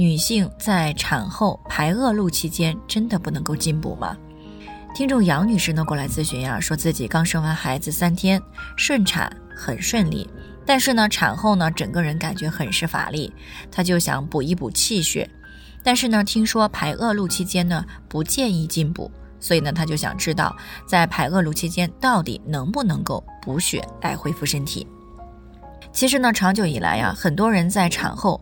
女性在产后排恶露期间，真的不能够进补吗？听众杨女士呢过来咨询呀，说自己刚生完孩子三天，顺产很顺利。但是呢，产后呢，整个人感觉很是乏力，她就想补一补气血。但是呢，听说排恶露期间呢，不建议进补，所以呢，她就想知道在排恶露期间到底能不能够补血来恢复身体。其实呢，长久以来呀，很多人在产后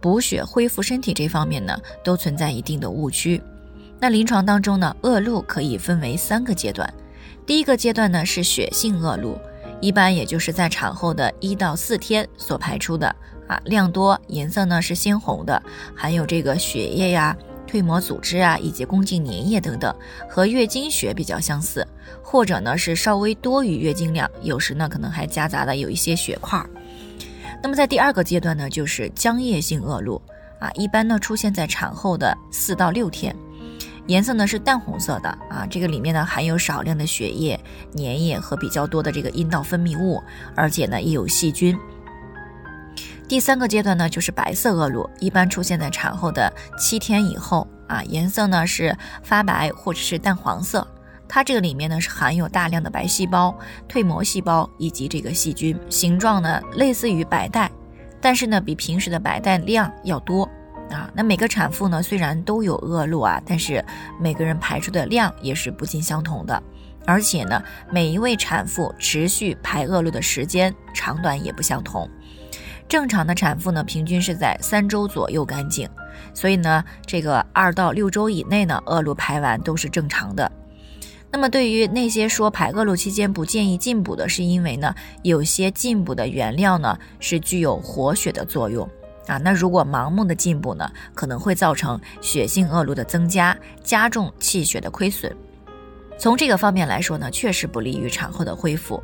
补血恢复身体这方面呢，都存在一定的误区。那临床当中呢，恶露可以分为三个阶段，第一个阶段呢是血性恶露。一般也就是在产后的一到四天所排出的啊，量多，颜色呢是鲜红的，含有这个血液呀、蜕膜组织啊以及宫颈粘液等等，和月经血比较相似，或者呢是稍微多于月经量，有时呢可能还夹杂的有一些血块。那么在第二个阶段呢，就是浆液性恶露啊，一般呢出现在产后的四到六天。颜色呢是淡红色的啊，这个里面呢含有少量的血液、粘液和比较多的这个阴道分泌物，而且呢也有细菌。第三个阶段呢就是白色恶露，一般出现在产后的七天以后啊，颜色呢是发白或者是淡黄色，它这个里面呢是含有大量的白细胞、蜕膜细胞以及这个细菌，形状呢类似于白带，但是呢比平时的白带量要多。啊，那每个产妇呢，虽然都有恶露啊，但是每个人排出的量也是不尽相同的，而且呢，每一位产妇持续排恶露的时间长短也不相同。正常的产妇呢，平均是在三周左右干净，所以呢，这个二到六周以内呢，恶露排完都是正常的。那么对于那些说排恶露期间不建议进补的，是因为呢，有些进补的原料呢是具有活血的作用。啊，那如果盲目的进补呢，可能会造成血性恶露的增加，加重气血的亏损。从这个方面来说呢，确实不利于产后的恢复。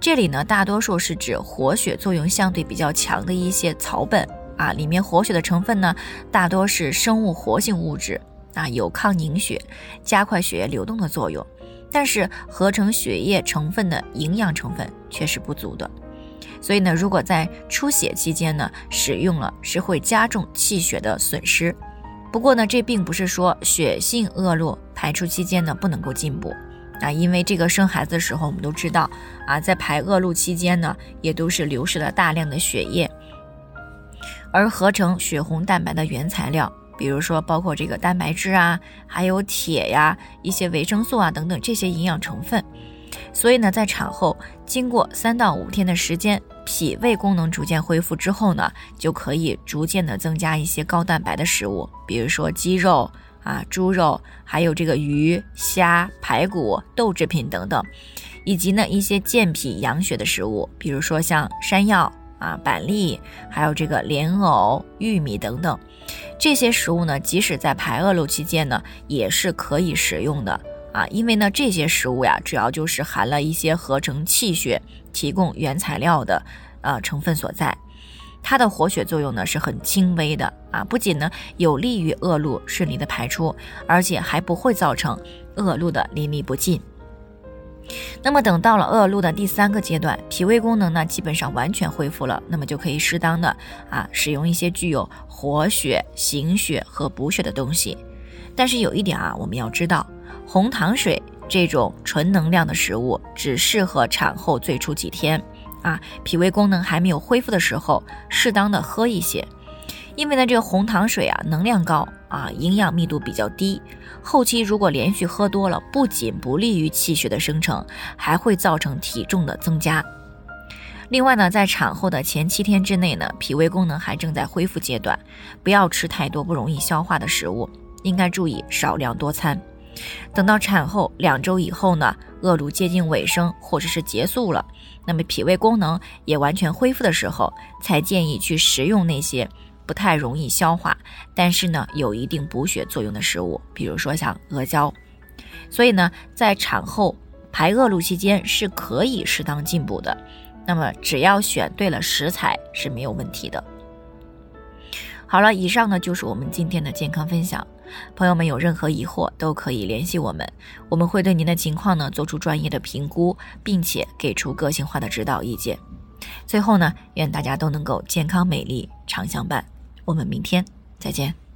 这里呢，大多数是指活血作用相对比较强的一些草本啊，里面活血的成分呢，大多是生物活性物质啊，有抗凝血、加快血液流动的作用，但是合成血液成分的营养成分却是不足的。所以呢，如果在出血期间呢使用了，是会加重气血的损失。不过呢，这并不是说血性恶露排出期间呢不能够进补啊，因为这个生孩子的时候我们都知道啊，在排恶露期间呢，也都是流失了大量的血液，而合成血红蛋白的原材料，比如说包括这个蛋白质啊，还有铁呀，一些维生素啊等等这些营养成分。所以呢，在产后经过三到五天的时间，脾胃功能逐渐恢复之后呢，就可以逐渐的增加一些高蛋白的食物，比如说鸡肉啊、猪肉，还有这个鱼虾、排骨、豆制品等等，以及呢一些健脾养血的食物，比如说像山药啊、板栗，还有这个莲藕、玉米等等，这些食物呢，即使在排恶露期间呢，也是可以食用的。啊，因为呢，这些食物呀，主要就是含了一些合成气血、提供原材料的呃成分所在，它的活血作用呢是很轻微的啊，不仅呢有利于恶露顺利的排出，而且还不会造成恶露的淋漓不尽。那么等到了恶露的第三个阶段，脾胃功能呢基本上完全恢复了，那么就可以适当的啊使用一些具有活血、行血和补血的东西。但是有一点啊，我们要知道。红糖水这种纯能量的食物，只适合产后最初几天，啊，脾胃功能还没有恢复的时候，适当的喝一些。因为呢，这个红糖水啊，能量高啊，营养密度比较低，后期如果连续喝多了，不仅不利于气血的生成，还会造成体重的增加。另外呢，在产后的前七天之内呢，脾胃功能还正在恢复阶段，不要吃太多不容易消化的食物，应该注意少量多餐。等到产后两周以后呢，恶露接近尾声或者是结束了，那么脾胃功能也完全恢复的时候，才建议去食用那些不太容易消化，但是呢有一定补血作用的食物，比如说像阿胶。所以呢，在产后排恶露期间是可以适当进补的。那么只要选对了食材是没有问题的。好了，以上呢就是我们今天的健康分享。朋友们有任何疑惑都可以联系我们，我们会对您的情况呢做出专业的评估，并且给出个性化的指导意见。最后呢，愿大家都能够健康美丽常相伴。我们明天再见。